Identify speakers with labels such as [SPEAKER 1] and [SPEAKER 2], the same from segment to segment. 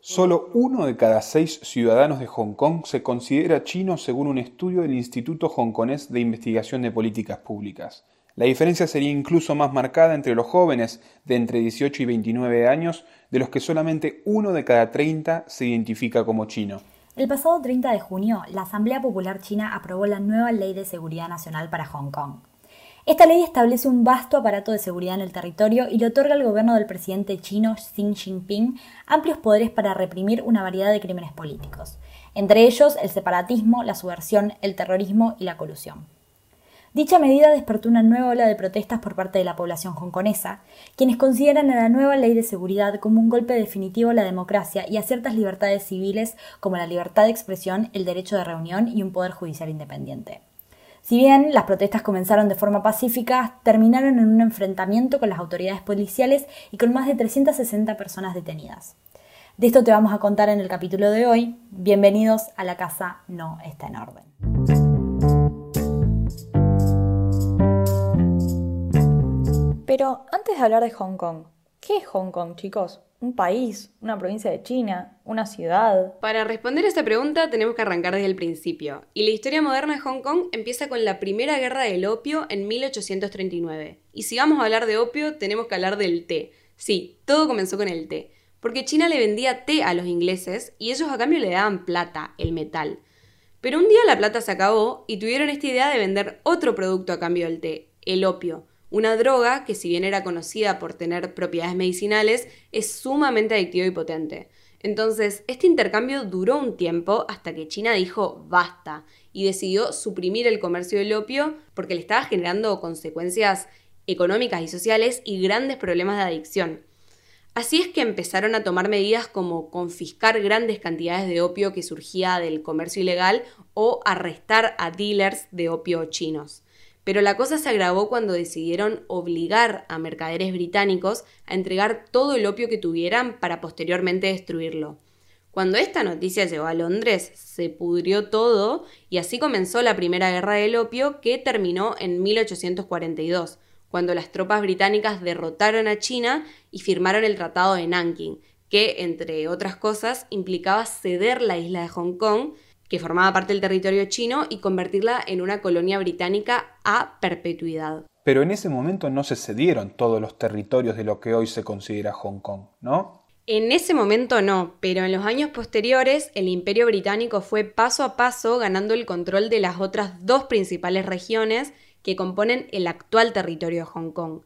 [SPEAKER 1] Solo uno de cada seis ciudadanos de Hong Kong se considera chino según un estudio del Instituto Hongkonés de Investigación de Políticas Públicas. La diferencia sería incluso más marcada entre los jóvenes de entre 18 y 29 años, de los que solamente uno de cada 30 se identifica como chino.
[SPEAKER 2] El pasado 30 de junio, la Asamblea Popular China aprobó la nueva Ley de Seguridad Nacional para Hong Kong. Esta ley establece un vasto aparato de seguridad en el territorio y le otorga al gobierno del presidente chino Xi Jinping amplios poderes para reprimir una variedad de crímenes políticos, entre ellos el separatismo, la subversión, el terrorismo y la colusión. Dicha medida despertó una nueva ola de protestas por parte de la población hongkonesa, quienes consideran a la nueva ley de seguridad como un golpe definitivo a la democracia y a ciertas libertades civiles como la libertad de expresión, el derecho de reunión y un poder judicial independiente. Si bien las protestas comenzaron de forma pacífica, terminaron en un enfrentamiento con las autoridades policiales y con más de 360 personas detenidas. De esto te vamos a contar en el capítulo de hoy. Bienvenidos a La Casa No está en orden. Pero antes de hablar de Hong Kong, ¿qué es Hong Kong, chicos? Un país, una provincia de China, una ciudad?
[SPEAKER 3] Para responder a esta pregunta tenemos que arrancar desde el principio. Y la historia moderna de Hong Kong empieza con la primera guerra del opio en 1839. Y si vamos a hablar de opio, tenemos que hablar del té. Sí, todo comenzó con el té. Porque China le vendía té a los ingleses y ellos a cambio le daban plata, el metal. Pero un día la plata se acabó y tuvieron esta idea de vender otro producto a cambio del té, el opio una droga que si bien era conocida por tener propiedades medicinales, es sumamente adictiva y potente. Entonces, este intercambio duró un tiempo hasta que China dijo basta y decidió suprimir el comercio del opio porque le estaba generando consecuencias económicas y sociales y grandes problemas de adicción. Así es que empezaron a tomar medidas como confiscar grandes cantidades de opio que surgía del comercio ilegal o arrestar a dealers de opio chinos. Pero la cosa se agravó cuando decidieron obligar a mercaderes británicos a entregar todo el opio que tuvieran para posteriormente destruirlo. Cuando esta noticia llegó a Londres, se pudrió todo y así comenzó la Primera Guerra del Opio que terminó en 1842, cuando las tropas británicas derrotaron a China y firmaron el Tratado de Nanking, que, entre otras cosas, implicaba ceder la isla de Hong Kong que formaba parte del territorio chino, y convertirla en una colonia británica a perpetuidad.
[SPEAKER 1] Pero en ese momento no se cedieron todos los territorios de lo que hoy se considera Hong Kong, ¿no?
[SPEAKER 3] En ese momento no, pero en los años posteriores el imperio británico fue paso a paso ganando el control de las otras dos principales regiones que componen el actual territorio de Hong Kong.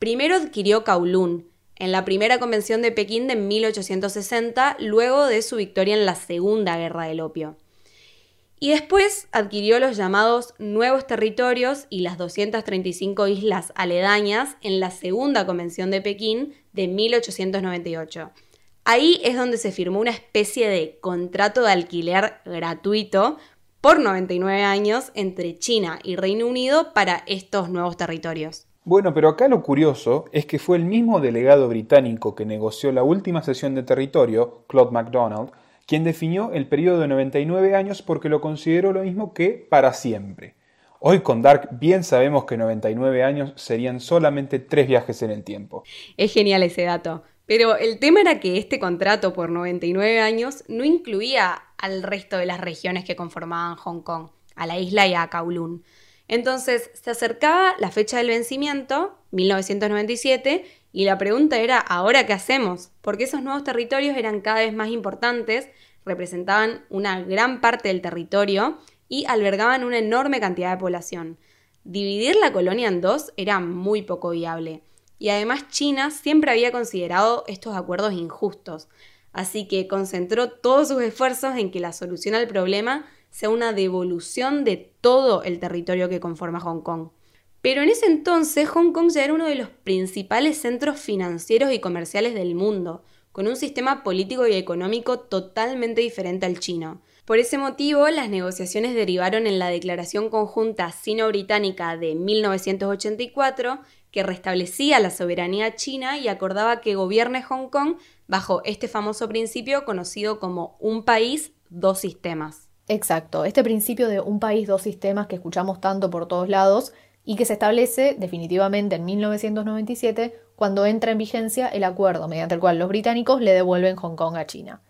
[SPEAKER 3] Primero adquirió Kowloon, en la primera convención de Pekín de 1860, luego de su victoria en la Segunda Guerra del Opio y después adquirió los llamados nuevos territorios y las 235 islas aledañas en la Segunda Convención de Pekín de 1898. Ahí es donde se firmó una especie de contrato de alquiler gratuito por 99 años entre China y Reino Unido para estos nuevos territorios.
[SPEAKER 1] Bueno, pero acá lo curioso es que fue el mismo delegado británico que negoció la última sesión de territorio, Claude MacDonald, quien definió el periodo de 99 años porque lo consideró lo mismo que para siempre. Hoy con Dark bien sabemos que 99 años serían solamente tres viajes en el tiempo.
[SPEAKER 3] Es genial ese dato. Pero el tema era que este contrato por 99 años no incluía al resto de las regiones que conformaban Hong Kong, a la isla y a Kowloon. Entonces se acercaba la fecha del vencimiento, 1997, y la pregunta era, ¿ahora qué hacemos? Porque esos nuevos territorios eran cada vez más importantes, representaban una gran parte del territorio y albergaban una enorme cantidad de población. Dividir la colonia en dos era muy poco viable. Y además China siempre había considerado estos acuerdos injustos, así que concentró todos sus esfuerzos en que la solución al problema sea una devolución de todo el territorio que conforma Hong Kong. Pero en ese entonces Hong Kong ya era uno de los principales centros financieros y comerciales del mundo, con un sistema político y económico totalmente diferente al chino. Por ese motivo, las negociaciones derivaron en la Declaración Conjunta Sino-Británica de 1984, que restablecía la soberanía china y acordaba que gobierne Hong Kong bajo este famoso principio conocido como un país, dos sistemas.
[SPEAKER 2] Exacto, este principio de un país, dos sistemas que escuchamos tanto por todos lados y que se establece definitivamente en 1997 cuando entra en vigencia el acuerdo mediante el cual los británicos le devuelven Hong Kong a China.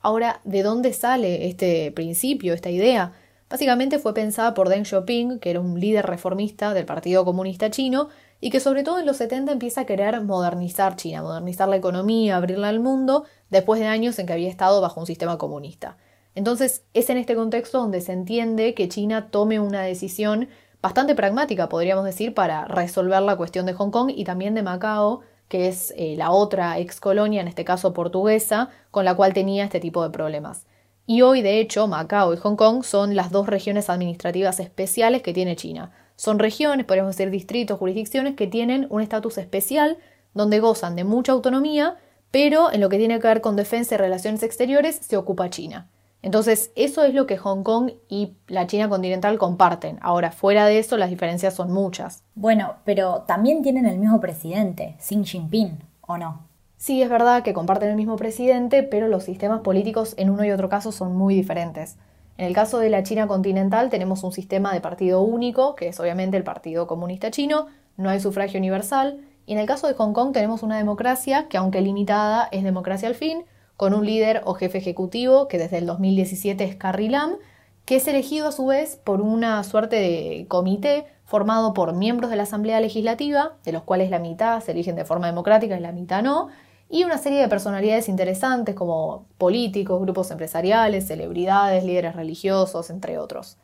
[SPEAKER 4] Ahora, ¿de dónde sale este principio, esta idea? Básicamente fue pensada por Deng Xiaoping, que era un líder reformista del Partido Comunista Chino, y que sobre todo en los 70 empieza a querer modernizar China, modernizar la economía, abrirla al mundo, después de años en que había estado bajo un sistema comunista. Entonces es en este contexto donde se entiende que China tome una decisión bastante pragmática, podríamos decir, para resolver la cuestión de Hong Kong y también de Macao, que es eh, la otra ex colonia, en este caso portuguesa, con la cual tenía este tipo de problemas. Y hoy, de hecho, Macao y Hong Kong son las dos regiones administrativas especiales que tiene China. Son regiones, podríamos decir distritos, jurisdicciones que tienen un estatus especial donde gozan de mucha autonomía, pero en lo que tiene que ver con defensa y relaciones exteriores se ocupa China. Entonces, eso es lo que Hong Kong y la China continental comparten. Ahora, fuera de eso, las diferencias son muchas.
[SPEAKER 2] Bueno, pero también tienen el mismo presidente, Xi Jinping, ¿o no?
[SPEAKER 4] Sí, es verdad que comparten el mismo presidente, pero los sistemas políticos en uno y otro caso son muy diferentes. En el caso de la China continental tenemos un sistema de partido único, que es obviamente el Partido Comunista Chino, no hay sufragio universal, y en el caso de Hong Kong tenemos una democracia que aunque limitada es democracia al fin, con un líder o jefe ejecutivo que desde el 2017 es Carrie Lam, que es elegido a su vez por una suerte de comité formado por miembros de la Asamblea Legislativa, de los cuales la mitad se eligen de forma democrática y la mitad no, y una serie de personalidades interesantes como políticos, grupos empresariales, celebridades, líderes religiosos, entre otros.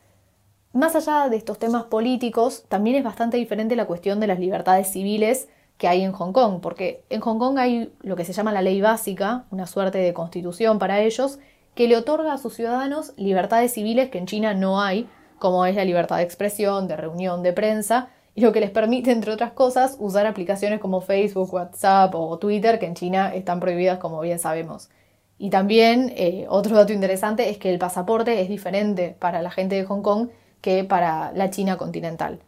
[SPEAKER 4] Más allá de estos temas políticos, también es bastante diferente la cuestión de las libertades civiles que hay en Hong Kong, porque en Hong Kong hay lo que se llama la ley básica, una suerte de constitución para ellos, que le otorga a sus ciudadanos libertades civiles que en China no hay, como es la libertad de expresión, de reunión, de prensa, y lo que les permite, entre otras cosas, usar aplicaciones como Facebook, WhatsApp o Twitter, que en China están prohibidas, como bien sabemos. Y también eh, otro dato interesante es que el pasaporte es diferente para la gente de Hong Kong que para la China continental.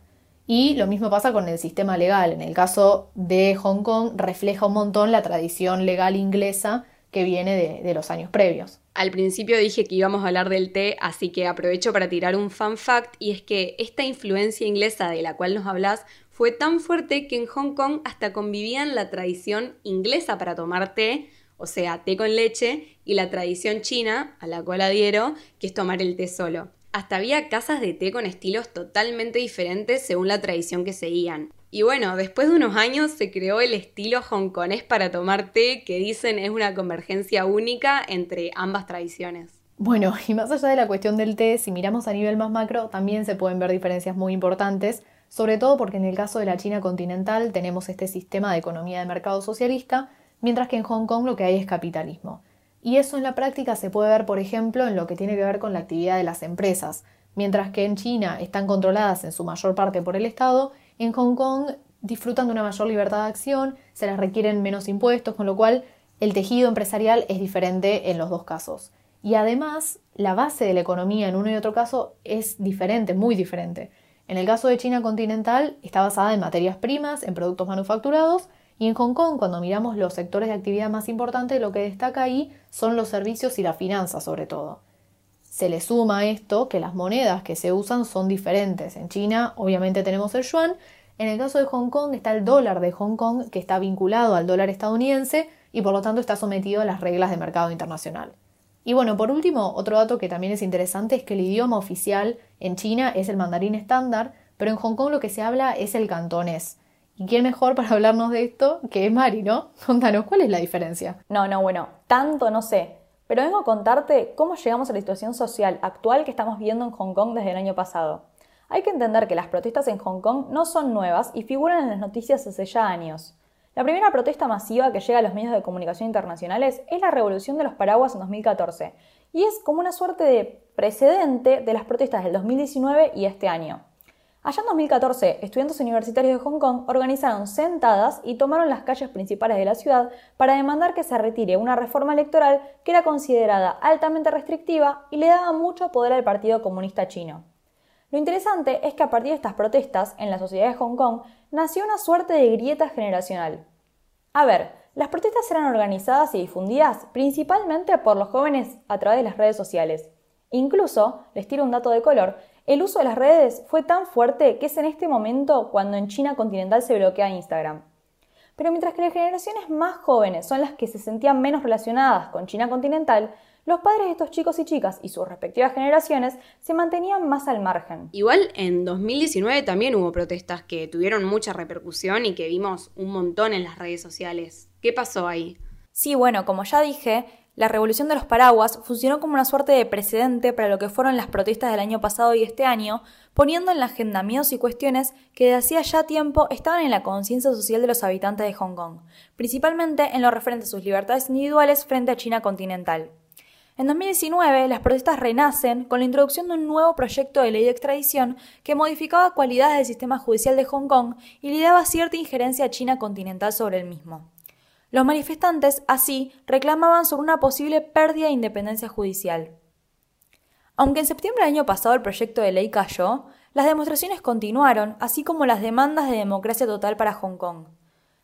[SPEAKER 4] Y lo mismo pasa con el sistema legal. En el caso de Hong Kong refleja un montón la tradición legal inglesa que viene de, los años previos.
[SPEAKER 3] Al principio dije que íbamos a hablar del té, así que aprovecho para tirar un fun fact y es que esta influencia inglesa de la cual nos hablas fue tan fuerte que en Hong Kong hasta convivían la tradición inglesa para tomar té, o sea, té con leche, y la tradición china, a la cual adhiero, que es tomar el té solo. Hasta había casas de té con estilos totalmente diferentes según la tradición que seguían. Y bueno, después de unos años se creó el estilo hongkonés para tomar té, que dicen es una convergencia única entre ambas tradiciones.
[SPEAKER 4] Bueno, y más allá de la cuestión del té, si miramos a nivel más macro, también se pueden ver diferencias muy importantes, sobre todo porque en el caso de la China continental tenemos este sistema de economía de mercado socialista, mientras que en Hong Kong lo que hay es capitalismo. Y eso en la práctica se puede ver, por ejemplo, en lo que tiene que ver con la actividad de las empresas. Mientras que en China están controladas en su mayor parte por el Estado, en Hong Kong disfrutan de una mayor libertad de acción, se les requieren menos impuestos, con lo cual el tejido empresarial es diferente en los dos casos. Y además, la base de la economía en uno y otro caso es diferente, muy diferente. En el caso de China continental está basada en materias primas, en productos manufacturados, y en Hong Kong, cuando miramos los sectores de actividad más importantes, lo que destaca ahí son los servicios y la finanza sobre todo. Se le suma a esto que las monedas que se usan son diferentes. En China obviamente tenemos el yuan, en el caso de Hong Kong está el dólar de Hong Kong que está vinculado al dólar estadounidense y por lo tanto está sometido a las reglas de mercado internacional. Y bueno, por último, otro dato que también es interesante es que el idioma oficial en China es el mandarín estándar, pero en Hong Kong lo que se habla es el cantonés. ¿Y quién mejor para hablarnos de esto que es Mari, no? Contanos, ¿cuál es la diferencia?
[SPEAKER 5] No, no, bueno, tanto no sé. Pero vengo a contarte cómo llegamos a la situación social actual que estamos viendo en Hong Kong desde el año pasado. Hay que entender que las protestas en Hong Kong no son nuevas y figuran en las noticias hace ya años. La primera protesta masiva que llega a los medios de comunicación internacionales es la Revolución de los Paraguas en 2014, y es como una suerte de precedente de las protestas del 2019 y este año. Allá en 2014, estudiantes universitarios de Hong Kong organizaron sentadas y tomaron las calles principales de la ciudad para demandar que se retire una reforma electoral que era considerada altamente restrictiva y le daba mucho poder al Partido Comunista Chino. Lo interesante es que a partir de estas protestas en la sociedad de Hong Kong nació una suerte de grieta generacional. A ver, las protestas eran organizadas y difundidas principalmente por los jóvenes a través de las redes sociales. Incluso, les tiro un dato de color, el uso de las redes fue tan fuerte que es en este momento cuando en China continental se bloquea Instagram. Pero mientras que las generaciones más jóvenes son las que se sentían menos relacionadas con China continental, los padres de estos chicos y chicas y sus respectivas generaciones se mantenían más al margen.
[SPEAKER 3] Igual en 2019 también hubo protestas que tuvieron mucha repercusión y que vimos un montón en las redes sociales. ¿Qué pasó ahí?
[SPEAKER 5] Sí, bueno, como ya dije, la revolución de los paraguas funcionó como una suerte de precedente para lo que fueron las protestas del año pasado y este año, poniendo en la agenda miedos y cuestiones que desde hacía ya tiempo estaban en la conciencia social de los habitantes de Hong Kong, principalmente en lo referente a sus libertades individuales frente a China continental. En 2019, las protestas renacen con la introducción de un nuevo proyecto de ley de extradición que modificaba cualidades del sistema judicial de Hong Kong y le daba cierta injerencia a China continental sobre el mismo. Los manifestantes, así, reclamaban sobre una posible pérdida de independencia judicial. Aunque en septiembre del año pasado el proyecto de ley cayó, las demostraciones continuaron, así como las demandas de democracia total para Hong Kong.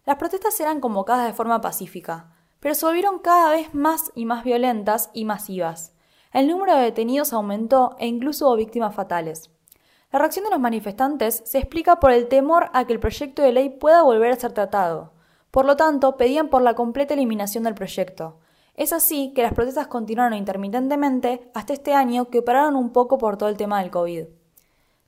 [SPEAKER 5] Las protestas eran convocadas de forma pacífica, pero se volvieron cada vez más y más violentas y masivas. El número de detenidos aumentó e incluso hubo víctimas fatales. La reacción de los manifestantes se explica por el temor a que el proyecto de ley pueda volver a ser tratado, por lo tanto, pedían por la completa eliminación del proyecto. Es así que las protestas continuaron intermitentemente hasta este año que pararon un poco por todo el tema del COVID.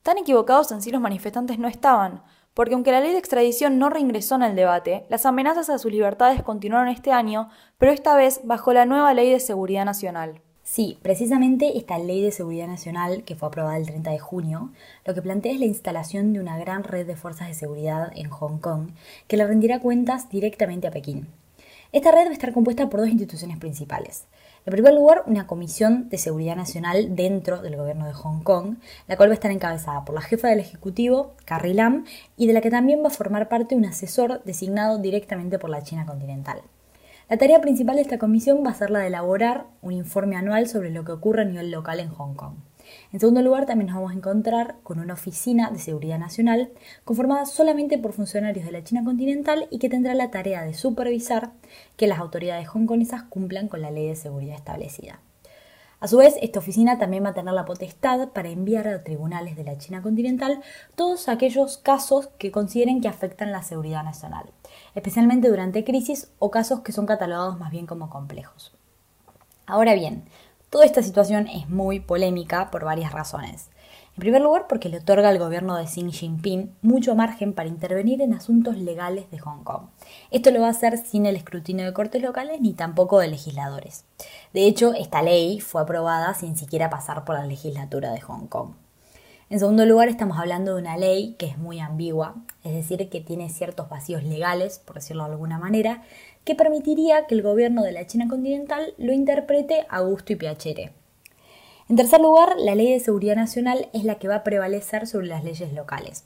[SPEAKER 5] Tan equivocados en sí los manifestantes no estaban, porque aunque la ley de extradición no reingresó en el debate, las amenazas a sus libertades continuaron este año, pero esta vez bajo la nueva ley de seguridad nacional.
[SPEAKER 2] Sí, precisamente esta Ley de Seguridad Nacional, que fue aprobada el 30 de junio, lo que plantea es la instalación de una gran red de fuerzas de seguridad en Hong Kong, que le rendirá cuentas directamente a Pekín. Esta red va a estar compuesta por dos instituciones principales. En primer lugar, una comisión de seguridad nacional dentro del gobierno de Hong Kong, la cual va a estar encabezada por la jefa del Ejecutivo, Carrie Lam, y de la que también va a formar parte un asesor designado directamente por la China continental. La tarea principal de esta comisión va a ser la de elaborar un informe anual sobre lo que ocurre a nivel local en Hong Kong. En segundo lugar, también nos vamos a encontrar con una oficina de seguridad nacional conformada solamente por funcionarios de la China continental y que tendrá la tarea de supervisar que las autoridades hongkonesas cumplan con la ley de seguridad establecida. A su vez, esta oficina también va a tener la potestad para enviar a tribunales de la China continental todos aquellos casos que consideren que afectan la seguridad nacional, especialmente durante crisis o casos que son catalogados más bien como complejos. Ahora bien, toda esta situación es muy polémica por varias razones. En primer lugar, porque le otorga al gobierno de Xi Jinping mucho margen para intervenir en asuntos legales de Hong Kong. Esto lo va a hacer sin el escrutinio de cortes locales ni tampoco de legisladores. De hecho, esta ley fue aprobada sin siquiera pasar por la legislatura de Hong Kong. En segundo lugar, estamos hablando de una ley que es muy ambigua, es decir, que tiene ciertos vacíos legales, por decirlo de alguna manera, que permitiría que el gobierno de la China continental lo interprete a gusto y piacere. En tercer lugar, la ley de seguridad nacional es la que va a prevalecer sobre las leyes locales.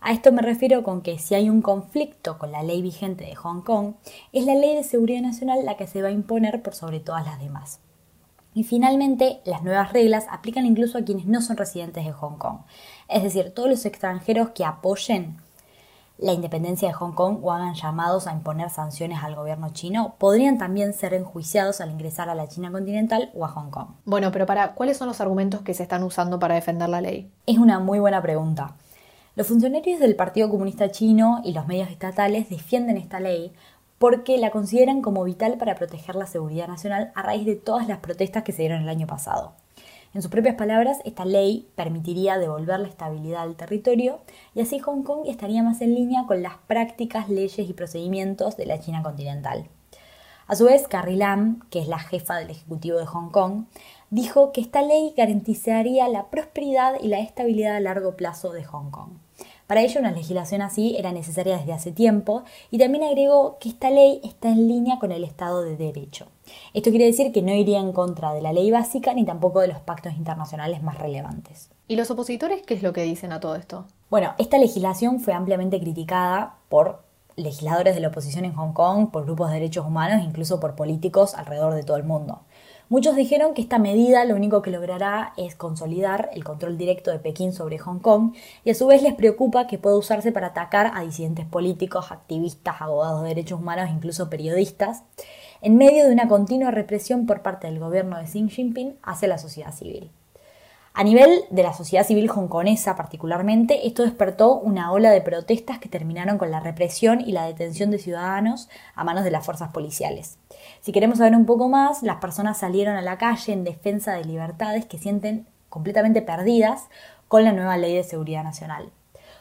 [SPEAKER 2] A esto me refiero con que si hay un conflicto con la ley vigente de Hong Kong, es la ley de seguridad nacional la que se va a imponer por sobre todas las demás. Y finalmente, las nuevas reglas aplican incluso a quienes no son residentes de Hong Kong, es decir, todos los extranjeros que apoyen la independencia de Hong Kong o hagan llamados a imponer sanciones al gobierno chino, podrían también ser enjuiciados al ingresar a la China continental o a Hong Kong.
[SPEAKER 4] Bueno, pero para, ¿cuáles son los argumentos que se están usando para defender la ley?
[SPEAKER 2] Es una muy buena pregunta. Los funcionarios del Partido Comunista Chino y los medios estatales defienden esta ley porque la consideran como vital para proteger la seguridad nacional a raíz de todas las protestas que se dieron el año pasado. En sus propias palabras, esta ley permitiría devolver la estabilidad al territorio y así Hong Kong estaría más en línea con las prácticas, leyes y procedimientos de la China continental. A su vez, Carrie Lam, que es la jefa del Ejecutivo de Hong Kong, dijo que esta ley garantizaría la prosperidad y la estabilidad a largo plazo de Hong Kong. Para ello, una legislación así era necesaria desde hace tiempo y también agregó que esta ley está en línea con el Estado de Derecho. Esto quiere decir que no iría en contra de la ley básica ni tampoco de los pactos internacionales más relevantes.
[SPEAKER 4] ¿Y los opositores qué es lo que dicen a todo esto?
[SPEAKER 2] Bueno, esta legislación fue ampliamente criticada por legisladores de la oposición en Hong Kong, por grupos de derechos humanos, incluso por políticos alrededor de todo el mundo. Muchos dijeron que esta medida lo único que logrará es consolidar el control directo de Pekín sobre Hong Kong y a su vez les preocupa que pueda usarse para atacar a disidentes políticos, activistas, abogados de derechos humanos incluso periodistas, en medio de una continua represión por parte del gobierno de Xi Jinping hacia la sociedad civil. A nivel de la sociedad civil hongkonesa particularmente, esto despertó una ola de protestas que terminaron con la represión y la detención de ciudadanos a manos de las fuerzas policiales. Si queremos saber un poco más, las personas salieron a la calle en defensa de libertades que sienten completamente perdidas con la nueva ley de seguridad nacional.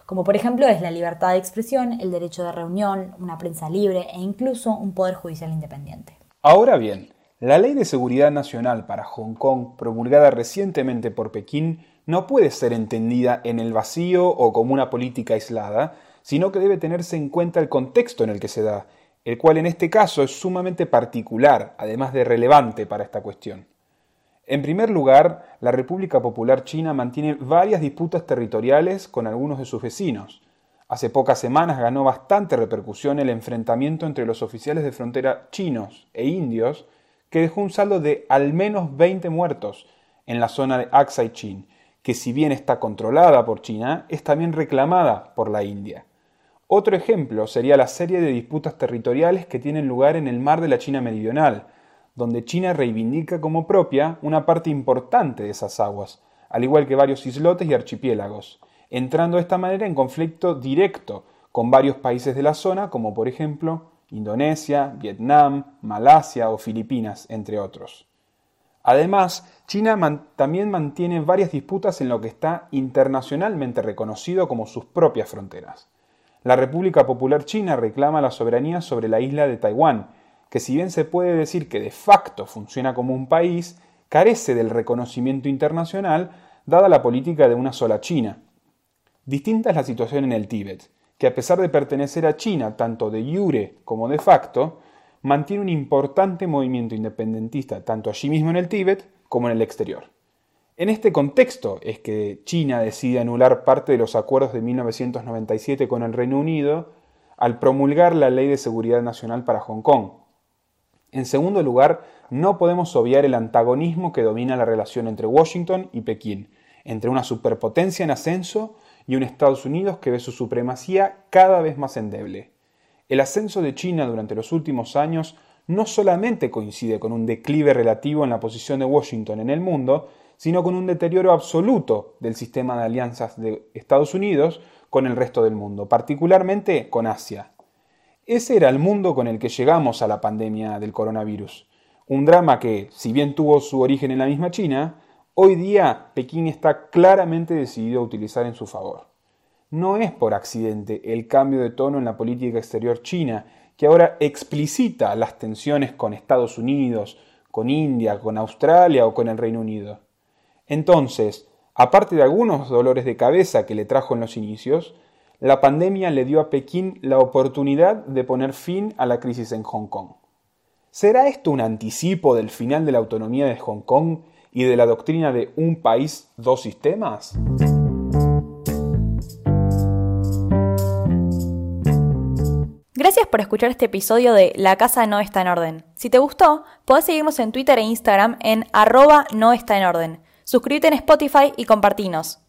[SPEAKER 2] Como por ejemplo es la libertad de expresión, el derecho de reunión, una prensa libre e incluso un poder judicial independiente.
[SPEAKER 1] Ahora bien, la Ley de Seguridad Nacional para Hong Kong, promulgada recientemente por Pekín, no puede ser entendida en el vacío o como una política aislada, sino que debe tenerse en cuenta el contexto en el que se da, el cual en este caso es sumamente particular, además de relevante para esta cuestión. En primer lugar, la República Popular China mantiene varias disputas territoriales con algunos de sus vecinos. Hace pocas semanas ganó bastante repercusión el enfrentamiento entre los oficiales de frontera chinos e indios que dejó un saldo de al menos 20 muertos en la zona de Aksai Chin, que si bien está controlada por China, es también reclamada por la India. Otro ejemplo sería la serie de disputas territoriales que tienen lugar en el mar de la China Meridional, donde China reivindica como propia una parte importante de esas aguas, al igual que varios islotes y archipiélagos, entrando de esta manera en conflicto directo con varios países de la zona, como por ejemplo Indonesia, Vietnam, Malasia o Filipinas, entre otros. Además, China también mantiene varias disputas en lo que está internacionalmente reconocido como sus propias fronteras. La República Popular China reclama la soberanía sobre la isla de Taiwán, que si bien se puede decir que de facto funciona como un país, carece del reconocimiento internacional dada la política de una sola China. Distinta es la situación en el Tíbet que a pesar de pertenecer a China tanto de jure como de facto, mantiene un importante movimiento independentista tanto allí mismo en el Tíbet como en el exterior. En este contexto es que China decide anular parte de los acuerdos de 1997 con el Reino Unido al promulgar la Ley de Seguridad Nacional para Hong Kong. En segundo lugar, no podemos obviar el antagonismo que domina la relación entre Washington y Pekín, entre una superpotencia en ascenso y un Estados Unidos que ve su supremacía cada vez más endeble. El ascenso de China durante los últimos años no solamente coincide con un declive relativo en la posición de Washington en el mundo, sino con un deterioro absoluto del sistema de alianzas de Estados Unidos con el resto del mundo, particularmente con Asia. Ese era el mundo con el que llegamos a la pandemia del coronavirus. Un drama que, si bien tuvo su origen en la misma China, Hoy día Pekín está claramente decidido a utilizar en su favor. No es por accidente el cambio de tono en la política exterior china, que ahora explicita las tensiones con Estados Unidos, con India, con Australia o con el Reino Unido. Entonces, aparte de algunos dolores de cabeza que le trajo en los inicios, la pandemia le dio a Pekín la oportunidad de poner fin a la crisis en Hong Kong. ¿Será esto un anticipo del final de la autonomía de Hong Kong y de la doctrina de un país, dos sistemas?
[SPEAKER 5] Gracias por escuchar este episodio de La Casa No Está en Orden. Si te gustó, podés seguirnos en Twitter e Instagram en arroba no está en orden. Suscríbete en Spotify y compartinos.